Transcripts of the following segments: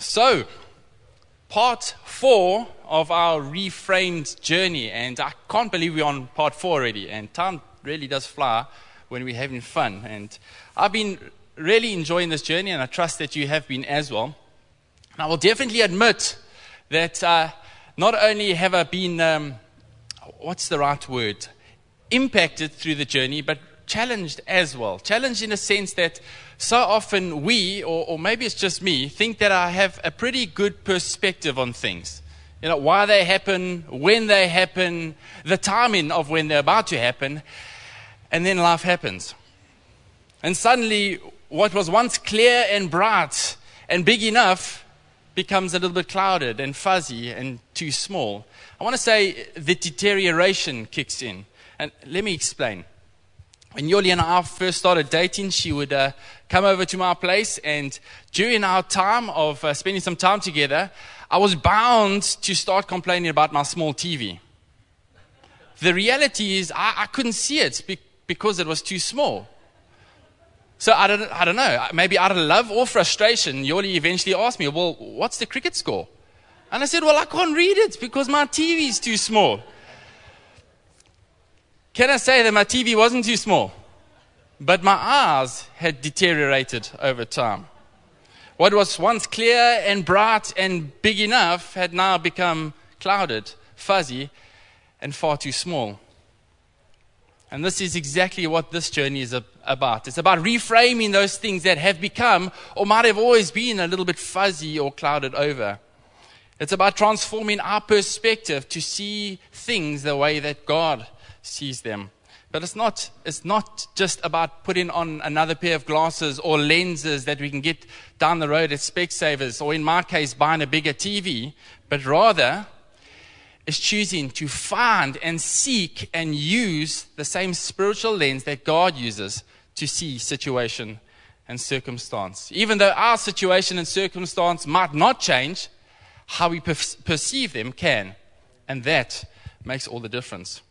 So, part four of our reframed journey, and I can't believe we're on part four already. And time really does fly when we're having fun. And I've been really enjoying this journey, and I trust that you have been as well. And I will definitely admit that uh, not only have I been, um, what's the right word, impacted through the journey, but challenged as well. Challenged in a sense that so often we, or, or, maybe it's just me, think that I have a pretty good perspective on things. You know, why they happen, when they happen, the timing of when they're about to happen, and then life happens. And suddenly, what was once clear and bright and big enough becomes a little bit clouded and fuzzy and too small. I want to say the deterioration kicks in. And let me explain. When Yoli and I first started dating, she would uh, come over to my place, and during our time of uh, spending some time together, I was bound to start complaining about my small TV. The reality is, I, I couldn't see it be- because it was too small. So I don't, I don't know, maybe out of love or frustration, Yoli eventually asked me, Well, what's the cricket score? And I said, Well, I can't read it because my TV is too small. Can I say that my TV wasn't too small? But my eyes had deteriorated over time. What was once clear and bright and big enough had now become clouded, fuzzy, and far too small. And this is exactly what this journey is about. It's about reframing those things that have become or might have always been a little bit fuzzy or clouded over. It's about transforming our perspective to see things the way that God sees them. But it's not, it's not just about putting on another pair of glasses or lenses that we can get down the road at Specsavers, or in my case, buying a bigger TV, but rather is choosing to find and seek and use the same spiritual lens that God uses to see situation and circumstance. Even though our situation and circumstance might not change, how we per- perceive them can. And that makes all the difference.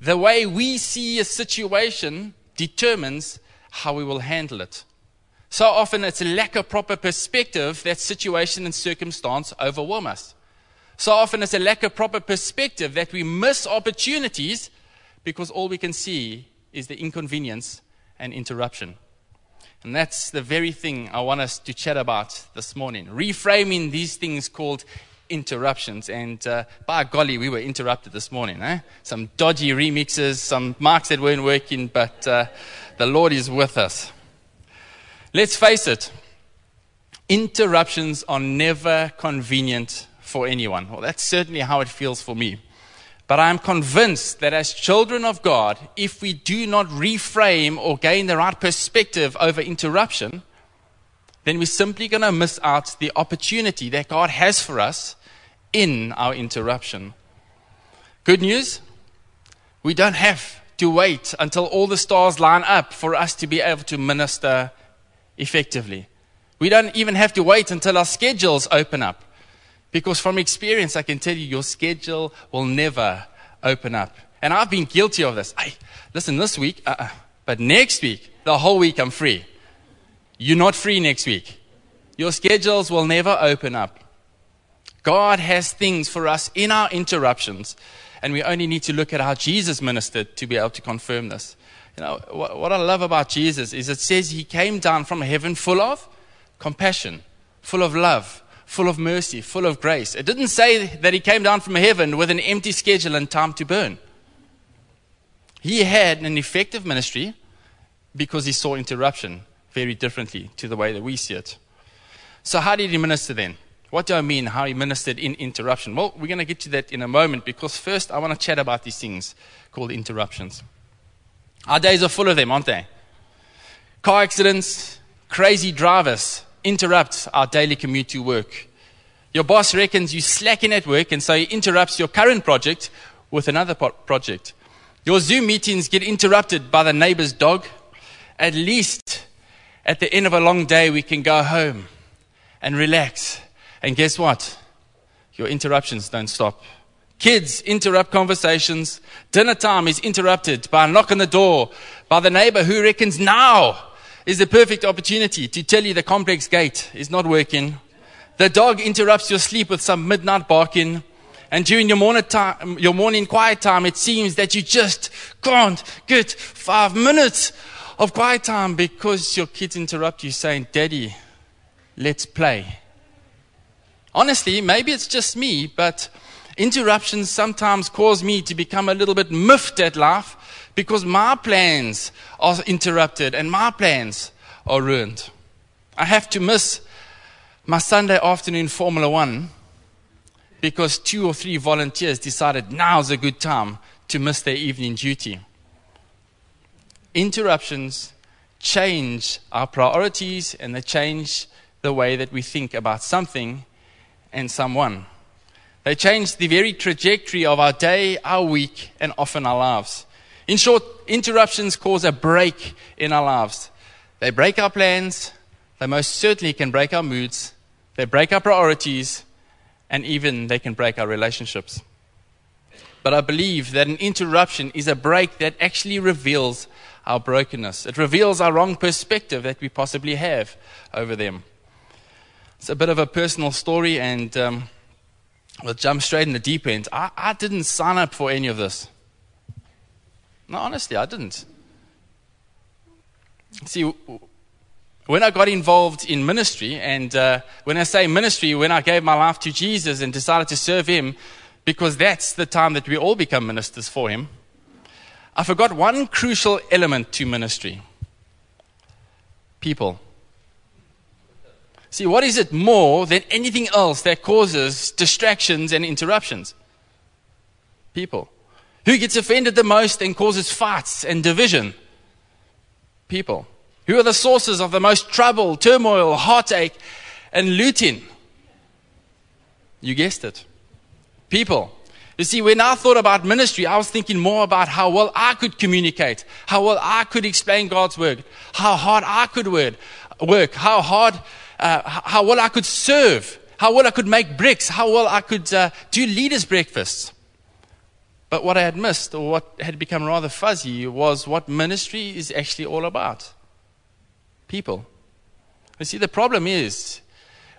The way we see a situation determines how we will handle it. So often it's a lack of proper perspective that situation and circumstance overwhelm us. So often it's a lack of proper perspective that we miss opportunities because all we can see is the inconvenience and interruption. And that's the very thing I want us to chat about this morning. Reframing these things called interruptions. And uh, by golly, we were interrupted this morning. Eh? Some dodgy remixes, some marks that weren't working, but uh, the Lord is with us. Let's face it, interruptions are never convenient for anyone. Well, that's certainly how it feels for me. But I'm convinced that as children of God, if we do not reframe or gain the right perspective over interruption, then we're simply going to miss out the opportunity that God has for us in our interruption. Good news? We don't have to wait until all the stars line up for us to be able to minister effectively. We don't even have to wait until our schedules open up. Because from experience, I can tell you, your schedule will never open up. And I've been guilty of this. Listen, this week, uh-uh. but next week, the whole week, I'm free. You're not free next week. Your schedules will never open up. God has things for us in our interruptions, and we only need to look at how Jesus ministered to be able to confirm this. You know, what, I love about Jesus is it says he came down from heaven full of compassion, full of love, full of mercy, full of grace. It didn't say that he came down from heaven with an empty schedule and time to burn. He had an effective ministry because he saw interruption very differently to the way that we see it. So, how did he minister then? What do I mean, how he ministered in interruption? Well, we're going to get to that in a moment because first I want to chat about these things called interruptions. Our days are full of them, aren't they? Car accidents, crazy drivers interrupt our daily commute to work. Your boss reckons you're slacking at work, and so he interrupts your current project with another project. Your Zoom meetings get interrupted by the neighbor's dog. At least at the end of a long day, we can go home and relax. And guess what? Your interruptions don't stop. Kids interrupt conversations. Dinner time is interrupted by a knock on the door by the neighbor who reckons now is the perfect opportunity to tell you the complex gate is not working. The dog interrupts your sleep with some midnight barking. And during your morning, time, your morning quiet time, it seems that you just can't get five minutes of quiet time because your kids interrupt you saying, Daddy, let's play. Honestly, maybe it's just me, but interruptions sometimes cause me to become a little bit miffed at life because my plans are interrupted and my plans are ruined. I have to miss my Sunday afternoon Formula One because two or three volunteers decided now's a good time to miss their evening duty. Interruptions change our priorities and they change the way that we think about something and someone. They change the very trajectory of our day, our week, and often our lives. In short, interruptions cause a break in our lives. They break our plans, they most certainly can break our moods, they break our priorities, and even they can break our relationships. But I believe that an interruption is a break that actually reveals our brokenness. It reveals our wrong perspective that we possibly have over them. It's a bit of a personal story, and um, we'll jump straight in the deep end. I, I didn't sign up for any of this. No, honestly, I didn't. See, when I got involved in ministry, and uh, when I say ministry, when I gave my life to Jesus and decided to serve Him, because that's the time that we all become ministers for Him, I forgot one crucial element to ministry people. See, what is it more than anything else that causes distractions and interruptions? People. Who gets offended the most and causes fights and division? People. Who are the sources of the most trouble, turmoil, heartache, and looting? You guessed it. People. You see, when I thought about ministry, I was thinking more about how well I could communicate, how well I could explain God's word, how hard I could work, how hard, uh, how well I could serve, how well I could make bricks, how well I could uh, do leaders' breakfasts. But what I had missed, or what had become rather fuzzy, was what ministry is actually all about. People. You see, the problem is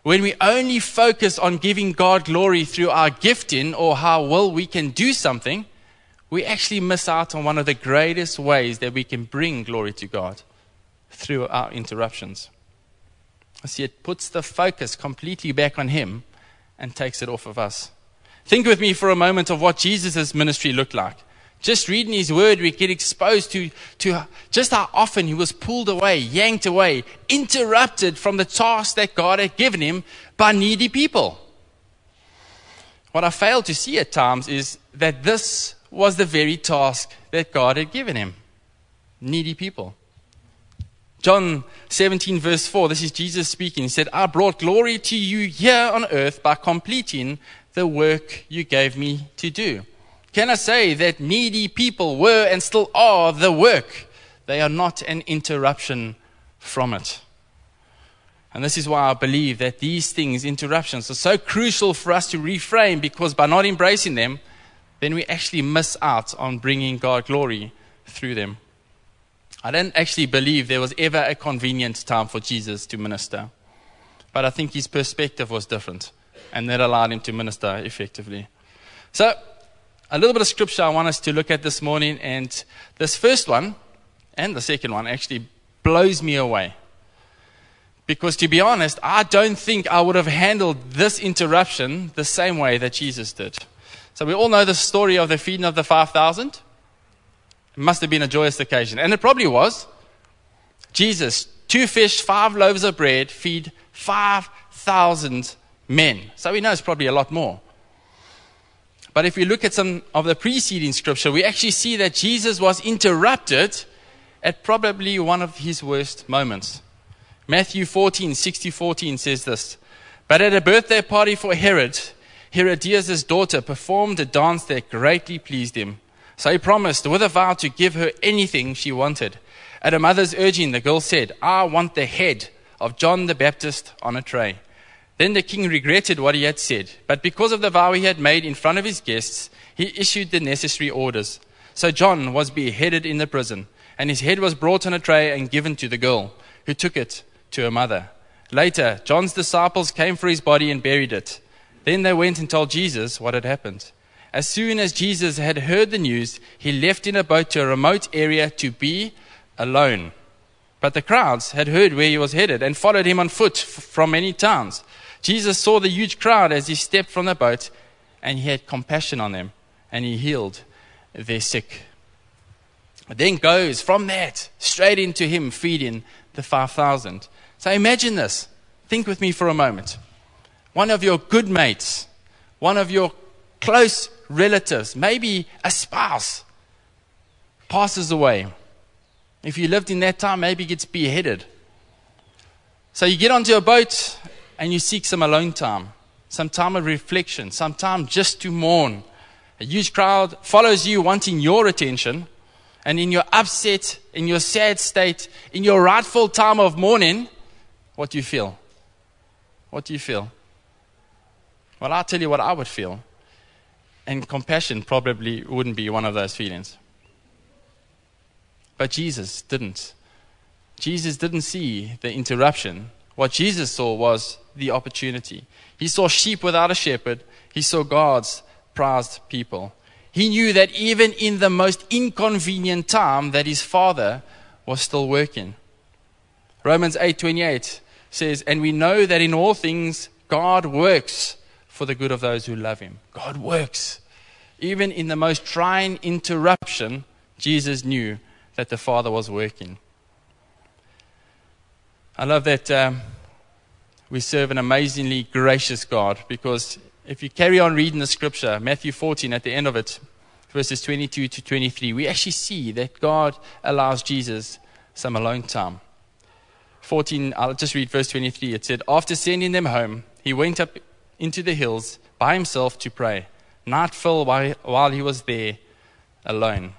when we only focus on giving God glory through our gifting or how well we can do something, we actually miss out on one of the greatest ways that we can bring glory to God through our interruptions. See, it puts the focus completely back on Him and takes it off of us. Think with me for a moment of what Jesus' ministry looked like. Just reading his word, we get exposed to, to just how often he was pulled away, yanked away, interrupted from the task that God had given him by needy people. What I fail to see at times is that this was the very task that God had given him needy people. John 17, verse 4, this is Jesus speaking. He said, I brought glory to you here on earth by completing the work you gave me to do. Can I say that needy people were and still are the work? They are not an interruption from it. And this is why I believe that these things, interruptions, are so crucial for us to reframe because by not embracing them, then we actually miss out on bringing God glory through them. I don't actually believe there was ever a convenient time for Jesus to minister. But I think his perspective was different, and that allowed him to minister effectively. So, a little bit of scripture I want us to look at this morning. And this first one, and the second one, actually blows me away. Because to be honest, I don't think I would have handled this interruption the same way that Jesus did. So we all know the story of the feeding of the 5,000. It must have been a joyous occasion. And it probably was. Jesus, two fish, five loaves of bread, feed 5,000 men. So we know it's probably a lot more. But if we look at some of the preceding scripture, we actually see that Jesus was interrupted at probably one of his worst moments. Matthew 14, 60, 14 says this. But at a birthday party for Herod, Herodias' daughter performed a dance that greatly pleased him. So he promised with a vow to give her anything she wanted. At her mother's urging, the girl said, I want the head of John the Baptist on a tray. Then the king regretted what he had said, but because of the vow he had made in front of his guests, he issued the necessary orders. So John was beheaded in the prison, and his head was brought on a tray and given to the girl, who took it to her mother. Later, John's disciples came for his body and buried it. Then they went and told Jesus what had happened. As soon as Jesus had heard the news, he left in a boat to a remote area to be alone. But the crowds had heard where he was headed and followed him on foot from many towns. Jesus saw the huge crowd as he stepped from the boat, and he had compassion on them, and he healed their sick. Then goes from that straight into him feeding the 5,000. So imagine this. Think with me for a moment. One of your good mates, one of your close relatives, maybe a spouse, passes away. If you lived in that time, maybe gets beheaded. So you get onto a boat and you seek some alone time, some time of reflection, some time just to mourn. A huge crowd follows you wanting your attention. And in your upset, in your sad state, in your rightful time of mourning, what do you feel? What do you feel? Well, I'll tell you what I would feel. And compassion probably wouldn't be one of those feelings. But Jesus didn't. Jesus didn't see the interruption. What Jesus saw was the opportunity. He saw sheep without a shepherd, he saw God's prized people. He knew that even in the most inconvenient time that his father was still working. Romans 8:28 says, "And we know that in all things God works for the good of those who love him. God works. Even in the most trying interruption, Jesus knew that the Father was working. I love that um, we serve an amazingly gracious God because if you carry on reading the scripture, Matthew 14, at the end of it, verses 22 to 23, we actually see that God allows Jesus some alone time. 14, I'll just read verse 23. It said, After sending them home, he went up into the hills by himself to pray. Night fell while he was there alone.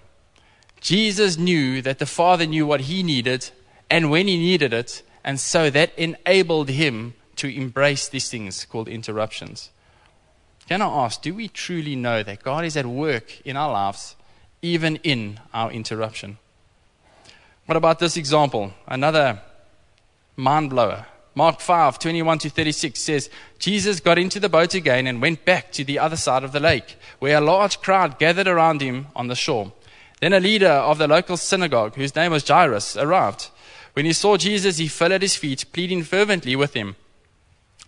Jesus knew that the Father knew what he needed and when he needed it, and so that enabled him to embrace these things called interruptions. Can I ask, do we truly know that God is at work in our lives, even in our interruption? What about this example? Another mind blower. Mark 5, 21 to 36 says, Jesus got into the boat again and went back to the other side of the lake, where a large crowd gathered around him on the shore. Then a leader of the local synagogue, whose name was Jairus, arrived. When he saw Jesus, he fell at his feet, pleading fervently with him.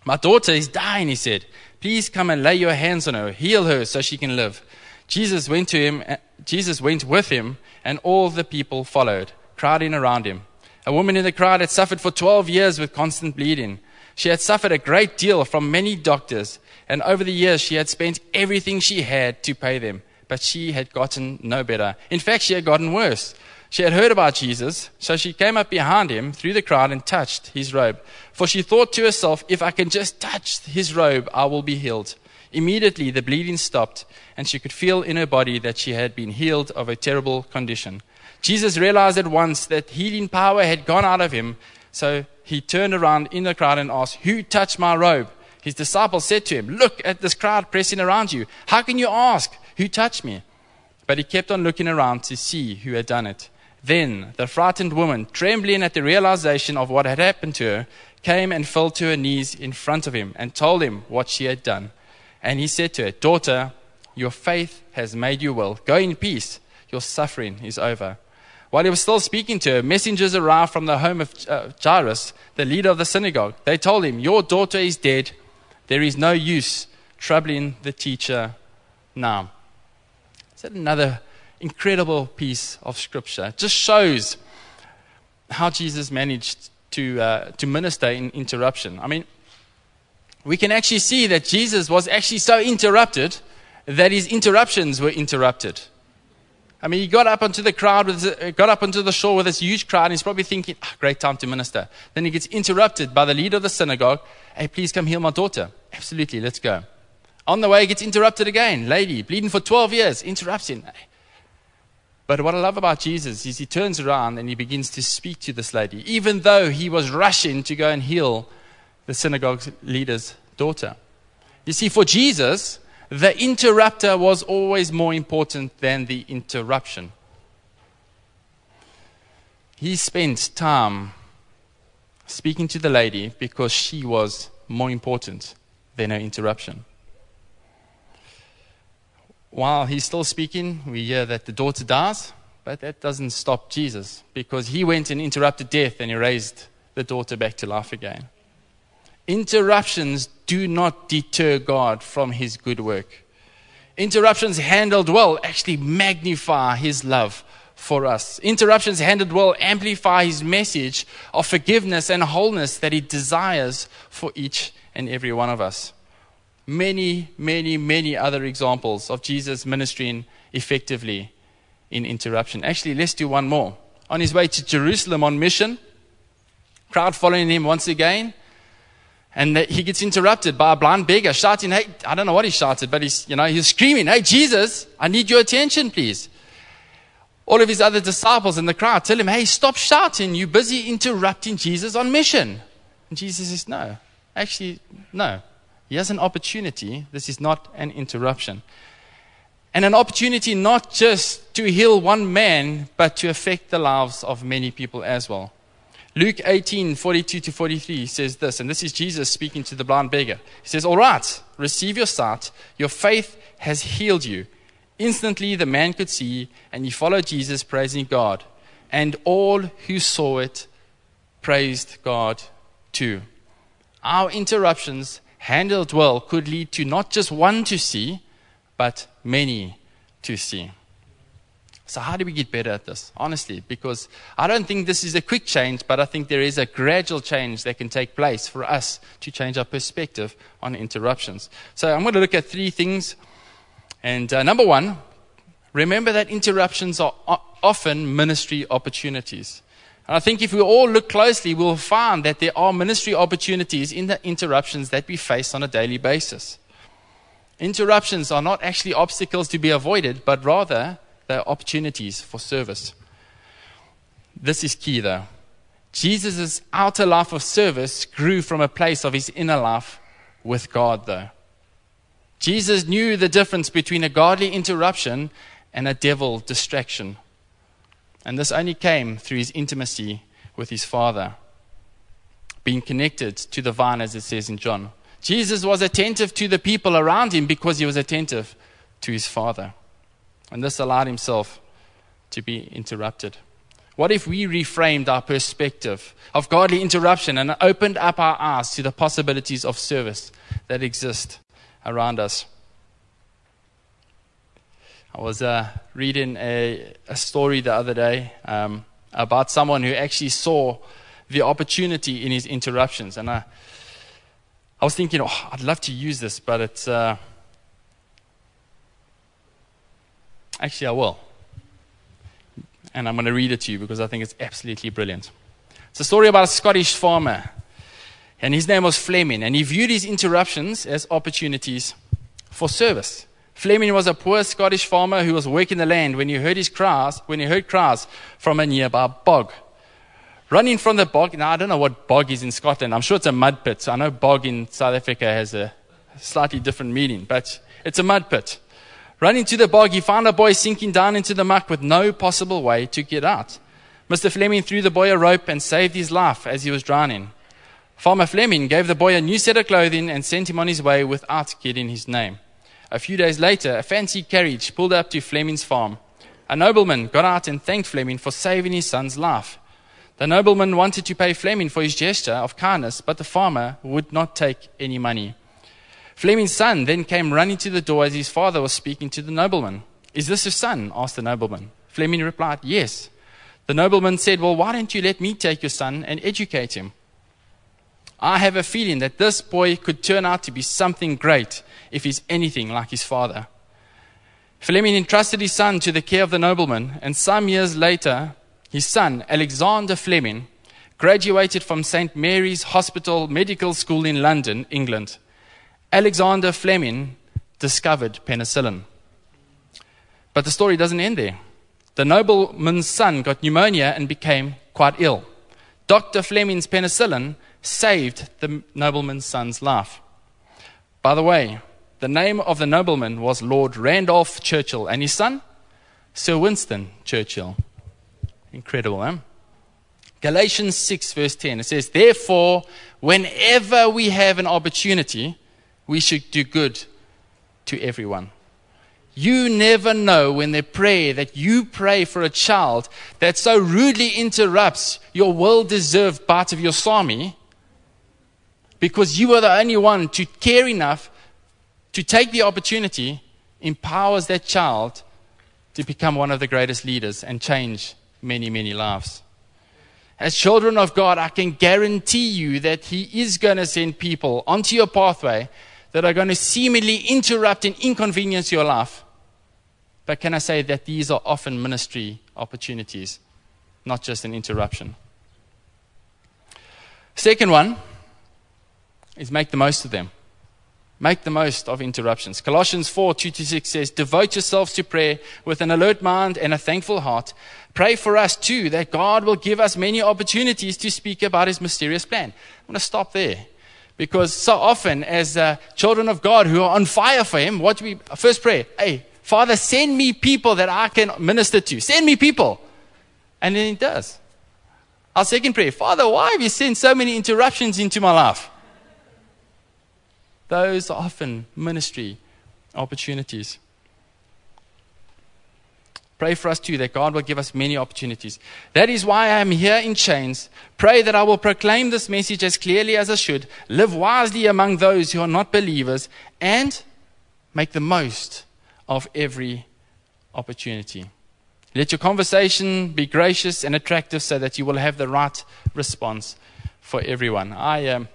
My daughter is dying, he said. Please come and lay your hands on her, heal her so she can live. Jesus went to him, uh, Jesus went with him, and all the people followed, crowding around him. A woman in the crowd had suffered for 12 years with constant bleeding. She had suffered a great deal from many doctors, and over the years she had spent everything she had to pay them. But she had gotten no better. In fact, she had gotten worse. She had heard about Jesus, so she came up behind him through the crowd and touched his robe. For she thought to herself, if I can just touch his robe, I will be healed. Immediately the bleeding stopped, and she could feel in her body that she had been healed of a terrible condition. Jesus realized at once that healing power had gone out of him, so he turned around in the crowd and asked, Who touched my robe? His disciples said to him, Look at this crowd pressing around you. How can you ask, Who touched me? But he kept on looking around to see who had done it. Then the frightened woman, trembling at the realization of what had happened to her, came and fell to her knees in front of him and told him what she had done. And he said to her, Daughter, your faith has made you well. Go in peace. Your suffering is over. While he was still speaking to her, messengers arrived from the home of uh, Jairus, the leader of the synagogue. They told him, Your daughter is dead. There is no use troubling the teacher now. Is that another incredible piece of scripture? It just shows how Jesus managed to, uh, to minister in interruption. I mean, we can actually see that Jesus was actually so interrupted that his interruptions were interrupted. I mean, he got up onto the crowd, with, got up onto the shore with this huge crowd, and he's probably thinking, oh, great time to minister. Then he gets interrupted by the leader of the synagogue. Hey, please come heal my daughter. Absolutely, let's go. On the way, he gets interrupted again. Lady, bleeding for 12 years, interrupts him. But what I love about Jesus is he turns around and he begins to speak to this lady, even though he was rushing to go and heal the synagogue leader's daughter. You see, for Jesus, the interrupter was always more important than the interruption. He spent time speaking to the lady because she was more important than her interruption. While he's still speaking, we hear that the daughter dies, but that doesn't stop Jesus because he went and interrupted death and he raised the daughter back to life again. Interruptions do not deter God from his good work. Interruptions handled well actually magnify his love for us. Interruptions handled well amplify his message of forgiveness and wholeness that he desires for each and every one of us. Many, many, many other examples of Jesus ministering effectively in interruption. Actually, let's do one more. On his way to Jerusalem on mission, crowd following him once again, and he gets interrupted by a blind beggar shouting, Hey, I don't know what he shouted, but he's, you know, he's screaming, Hey, Jesus, I need your attention, please. All of his other disciples in the crowd tell him, Hey, stop shouting. You're busy interrupting Jesus on mission. And Jesus says, No, actually, no. He has an opportunity. This is not an interruption. And an opportunity not just to heal one man, but to affect the lives of many people as well. Luke 18, 42 to 43 says this, and this is Jesus speaking to the blind beggar. He says, All right, receive your sight. Your faith has healed you. Instantly the man could see, and he followed Jesus, praising God. And all who saw it praised God too. Our interruptions, handled well, could lead to not just one to see, but many to see. So, how do we get better at this? Honestly, because I don't think this is a quick change, but I think there is a gradual change that can take place for us to change our perspective on interruptions. So, I'm going to look at three things. And uh, number one, remember that interruptions are often ministry opportunities. I think if we all look closely, we'll find that there are ministry opportunities in the interruptions that we face on a daily basis. Interruptions are not actually obstacles to be avoided, but rather the opportunities for service. This is key, though. Jesus' outer life of service grew from a place of his inner life with God, though. Jesus knew the difference between a godly interruption and a devil distraction. And this only came through his intimacy with his Father, being connected to the vine, as it says in John. Jesus was attentive to the people around him because he was attentive to his Father. And this allowed himself to be interrupted. What if we reframed our perspective of godly interruption and opened up our eyes to the possibilities of service that exist around us? I was uh, reading a, a, story the other day um, about someone who actually saw the opportunity in his interruptions. And I, I was thinking, oh, I'd love to use this, but it's. Uh, Actually, I will. And I'm going to read it to you because I think it's absolutely brilliant. It's a story about a Scottish farmer. And his name was Fleming. And he viewed his interruptions as opportunities for service. Fleming was a poor Scottish farmer who was working the land when he heard his cries, when he heard cries from a nearby bog. Running from the bog, now I don't know what bog is in Scotland. I'm sure it's a mud pit. I know bog in South Africa has a slightly different meaning, but it's a mud pit. Running to the bog, he found a boy sinking down into the muck with no possible way to get out. Mr. Fleming threw the boy a rope and saved his life as he was drowning. Farmer Fleming gave the boy a new set of clothing and sent him on his way without getting his name. A few days later, a fancy carriage pulled up to Fleming's farm. A nobleman got out and thanked Fleming for saving his son's life. The nobleman wanted to pay Fleming for his gesture of kindness, but the farmer would not take any money. Fleming's son then came running to the door as his father was speaking to the nobleman. Is this your son? asked the nobleman. Fleming replied, Yes. The nobleman said, Well, why don't you let me take your son and educate him? I have a feeling that this boy could turn out to be something great if he's anything like his father. Fleming entrusted his son to the care of the nobleman, and some years later, his son, Alexander Fleming, graduated from St. Mary's Hospital Medical School in London, England. Alexander Fleming discovered penicillin. But the story doesn't end there. The nobleman's son got pneumonia and became quite ill. Dr. Fleming's penicillin saved the nobleman's son's life. By the way, the name of the nobleman was Lord Randolph Churchill, and his son, Sir Winston Churchill. Incredible, eh? Galatians 6, verse 10, it says, Therefore, whenever we have an opportunity, we should do good to everyone. You never know when the prayer that you pray for a child that so rudely interrupts your well deserved part of your psalmy because you are the only one to care enough to take the opportunity empowers that child to become one of the greatest leaders and change many, many lives. As children of God, I can guarantee you that He is going to send people onto your pathway that are going to seemingly interrupt and inconvenience your life. But can I say that these are often ministry opportunities, not just an interruption? Second one is make the most of them. Make the most of interruptions. Colossians 4 2 to 6 says, Devote yourselves to prayer with an alert mind and a thankful heart. Pray for us too that God will give us many opportunities to speak about his mysterious plan. I'm going to stop there. Because so often, as uh, children of God who are on fire for him, what do we first pray? Hey, Father, send me people that I can minister to. Send me people. And then he does. Our second prayer, Father, why have you sent so many interruptions into my life? Those are often ministry opportunities. Pray for us too that God will give us many opportunities. That is why I am here in chains. Pray that I will proclaim this message as clearly as I should, live wisely among those who are not believers, and make the most of every opportunity. Let your conversation be gracious and attractive so that you will have the right response for everyone. I. Um,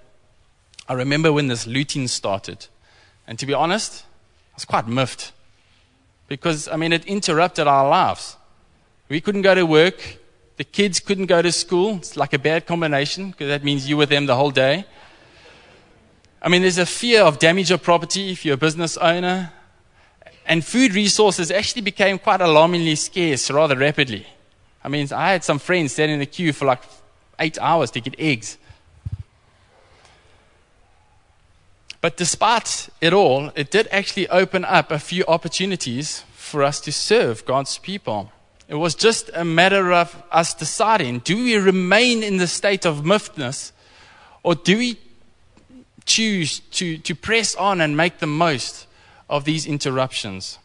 I remember when this looting started. And to be honest, I was quite miffed. Because, I mean, it interrupted our lives. We couldn't go to work. The kids couldn't go to school. It's like a bad combination because that means you with them the whole day. I mean, there's a fear of damage of property if you're a business owner. And food resources actually became quite alarmingly scarce rather rapidly. I mean, I had some friends standing in the queue for like eight hours to get eggs. But despite it all, it did actually open up a few opportunities for us to serve God's people. It was just a matter of us deciding do we remain in the state of miffedness or do we choose to, to press on and make the most of these interruptions?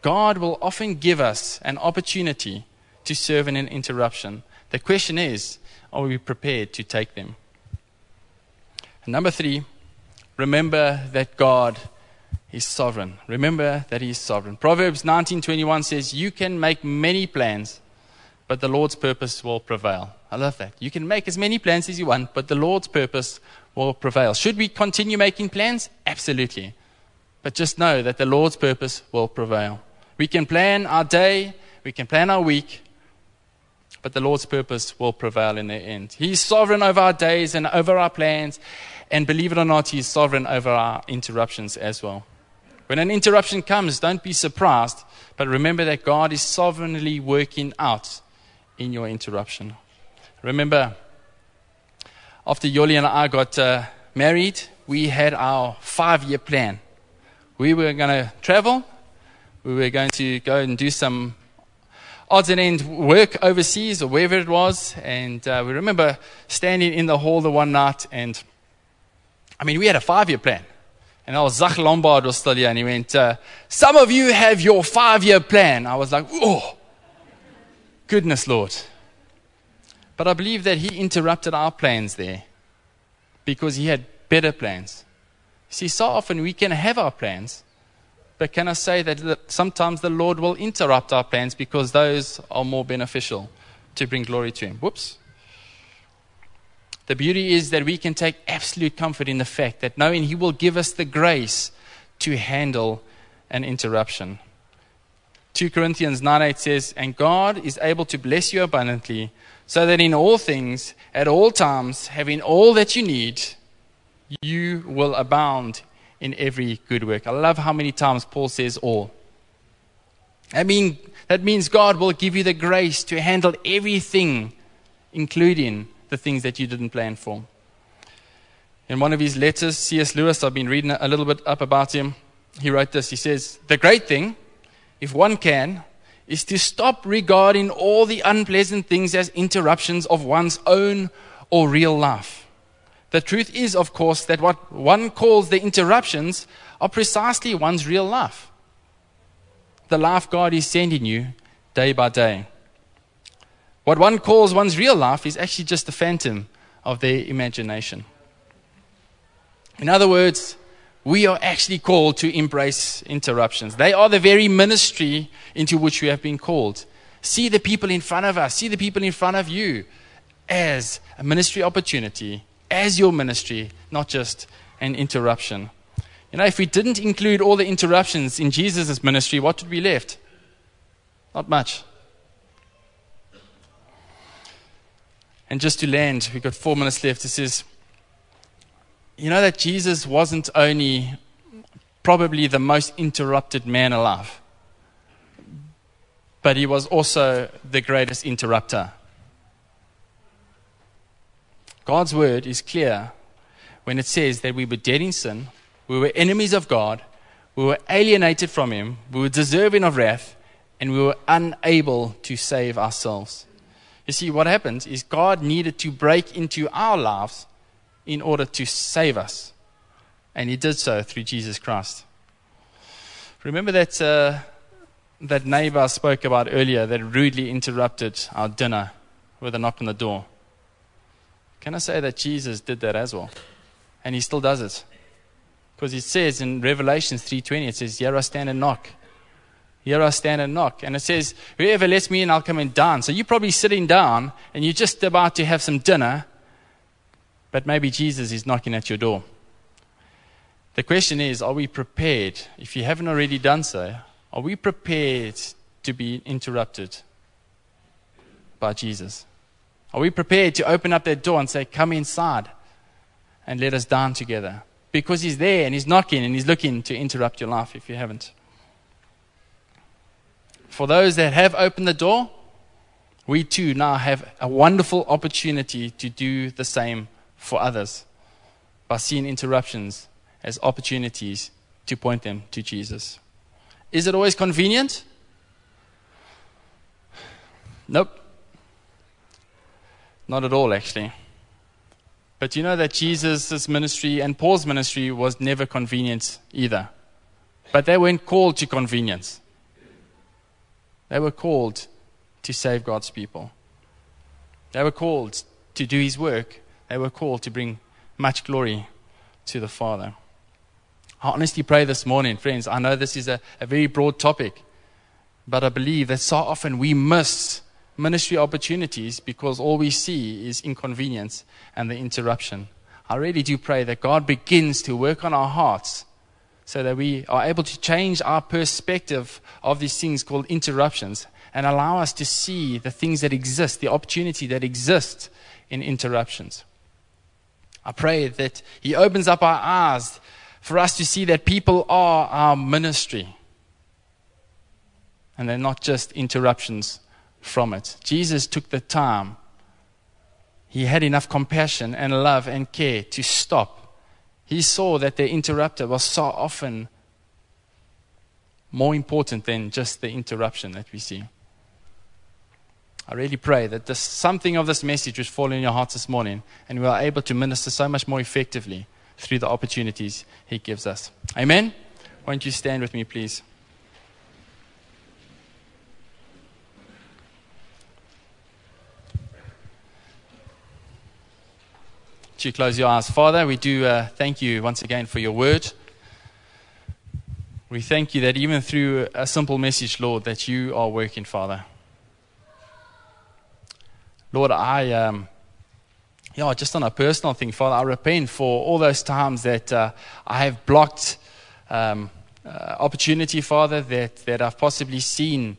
God will often give us an opportunity to serve in an interruption. The question is are we prepared to take them? And number three, remember that God is sovereign. Remember that He is sovereign. Proverbs 19:21 says, "You can make many plans, but the Lord's purpose will prevail." I love that. You can make as many plans as you want, but the Lord's purpose will prevail. Should we continue making plans? Absolutely. But just know that the Lord's purpose will prevail. We can plan our day, we can plan our week, but the Lord's purpose will prevail in the end. He's sovereign over our days and over our plans, and believe it or not, He's sovereign over our interruptions as well. When an interruption comes, don't be surprised, but remember that God is sovereignly working out in your interruption. Remember, after Yoli and I got uh, married, we had our five year plan. We were going to travel, we were going to go and do some odds and ends work overseas or wherever it was. And uh, we remember standing in the hall the one night and I mean, we had a five year plan. And I was Zach Lombard was still here, and he went, uh, Some of you have your five year plan. I was like, Oh, goodness, Lord. But I believe that he interrupted our plans there because he had better plans. See, so often we can have our plans, but can I say that sometimes the Lord will interrupt our plans because those are more beneficial to bring glory to Him? Whoops. The beauty is that we can take absolute comfort in the fact that knowing He will give us the grace to handle an interruption. 2 Corinthians 9 8 says, And God is able to bless you abundantly, so that in all things, at all times, having all that you need, you will abound in every good work. I love how many times Paul says all. I mean, that means God will give you the grace to handle everything, including the things that you didn't plan for. In one of his letters, C.S. Lewis, I've been reading a little bit up about him. He wrote this. He says, The great thing, if one can, is to stop regarding all the unpleasant things as interruptions of one's own or real life. The truth is, of course, that what one calls the interruptions are precisely one's real life. The life God is sending you day by day. What one calls one's real life is actually just a phantom of their imagination. In other words, we are actually called to embrace interruptions. They are the very ministry into which we have been called. See the people in front of us, see the people in front of you as a ministry opportunity, as your ministry, not just an interruption. You know, if we didn't include all the interruptions in Jesus' ministry, what would be left? Not much. And just to land, we've got four minutes left. This is you know that Jesus wasn't only probably the most interrupted man alive, but he was also the greatest interrupter. God's word is clear when it says that we were dead in sin, we were enemies of God, we were alienated from Him, we were deserving of wrath, and we were unable to save ourselves. You see, what happens is God needed to break into our lives in order to save us. And he did so through Jesus Christ. Remember that, uh, that neighbor I spoke about earlier that rudely interrupted our dinner with a knock on the door? Can I say that Jesus did that as well? And he still does it. Because it says in Revelation 3.20, it says, Here I stand and knock. Here I stand and knock. And it says, Whoever lets me in, I'll come and dine. So you're probably sitting down and you're just about to have some dinner but maybe Jesus is knocking at your door. The question is are we prepared? If you haven't already done so, are we prepared to be interrupted by Jesus? Are we prepared to open up that door and say, Come inside and let us dine together? Because He's there and He's knocking and He's looking to interrupt your life if you haven't. For those that have opened the door, we too now have a wonderful opportunity to do the same for others by seeing interruptions as opportunities to point them to Jesus. Is it always convenient? Nope. Not at all, actually. But you know that Jesus' ministry and Paul's ministry was never convenient either. But they weren't called to convenience, they were called to save God's people. They were called to do his work they were called to bring much glory to the Father. I honestly pray this morning, friends. I know this is a, a very broad topic, but I believe that so often we miss ministry opportunities because all we see is inconvenience and the interruption. I really do pray that God begins to work on our hearts so that we are able to change our perspective of these things called interruptions and allow us to see the things that exist, the opportunity that exists in interruptions. I pray that He opens up our eyes for us to see that people are our ministry. And they're not just interruptions from it. Jesus took the time, He had enough compassion and love and care to stop. He saw that the interrupter was so often more important than just the interruption that we see. I really pray that this, something of this message will fall in your hearts this morning and we are able to minister so much more effectively through the opportunities He gives us. Amen? Won't you stand with me, please? You close your eyes. Father, we do uh, thank you once again for your word. We thank you that even through a simple message, Lord, that you are working, Father. Lord, I, um, yeah, just on a personal thing, Father, I repent for all those times that uh, I have blocked um, uh, opportunity, Father, that, that I've possibly seen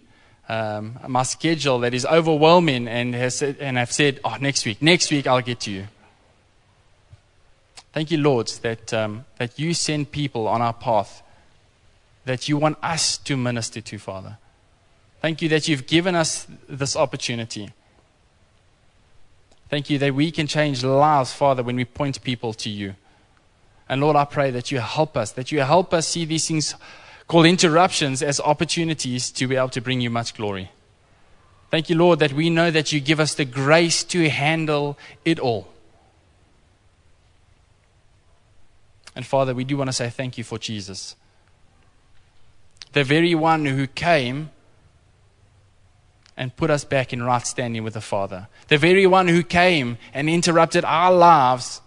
um, my schedule that is overwhelming and, has and I've said, oh, next week, next week I'll get to you. Thank you, Lord, that, um, that you send people on our path that you want us to minister to, Father. Thank you that you've given us this opportunity. Thank you that we can change lives, Father, when we point people to you. And Lord, I pray that you help us, that you help us see these things called interruptions as opportunities to be able to bring you much glory. Thank you, Lord, that we know that you give us the grace to handle it all. And Father, we do want to say thank you for Jesus. The very one who came and put us back in right standing with the Father. The very one who came and interrupted our lives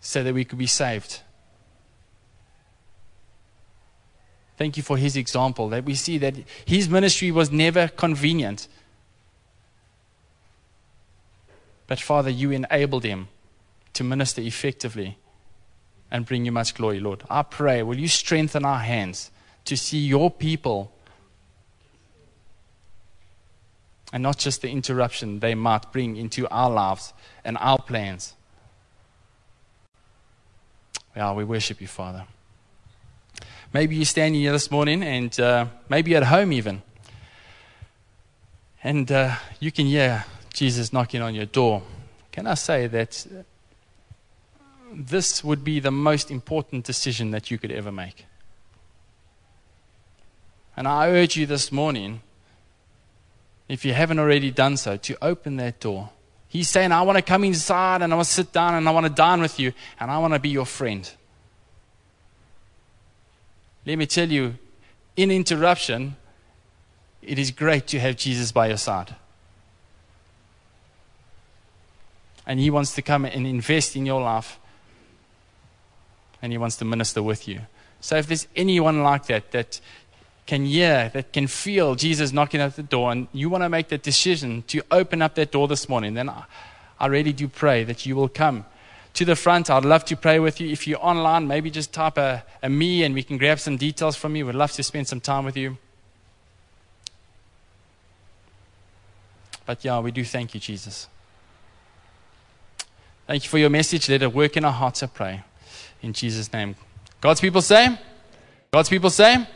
so that we could be saved. Thank you for his example, that we see that his ministry was never convenient. But Father, you enabled him to minister effectively and bring you much glory, Lord. I pray, will you strengthen our hands to see your people and not just the interruption they might bring into our lives and our plans. Yeah, we worship you, Father. Maybe you're standing here this morning and uh, maybe at home even. And uh, you can hear Jesus knocking on your door. Can I say that this would be the most important decision that you could ever make? And I urge you this morning, if you haven't already done so, to open that door. He's saying, I want to come inside and I want to sit down and I want to dine with you and I want to be your friend. Let me tell you, in interruption, it is great to have Jesus by your side. And He wants to come and invest in your life. And He wants to minister with you. So if there's anyone like that, that can hear, that can feel Jesus knocking at the door, and you want to make that decision to open up that door this morning, then I, really do pray that you will come to the front. I'd love to pray with you. If you're online, maybe just type a, a me and we can grab some details from you. We'd love to spend some time with you. But yeah, we do thank you, Jesus. Thank you for your message. Let it work in our hearts, I pray. In Jesus' name. God's people say, God's people say,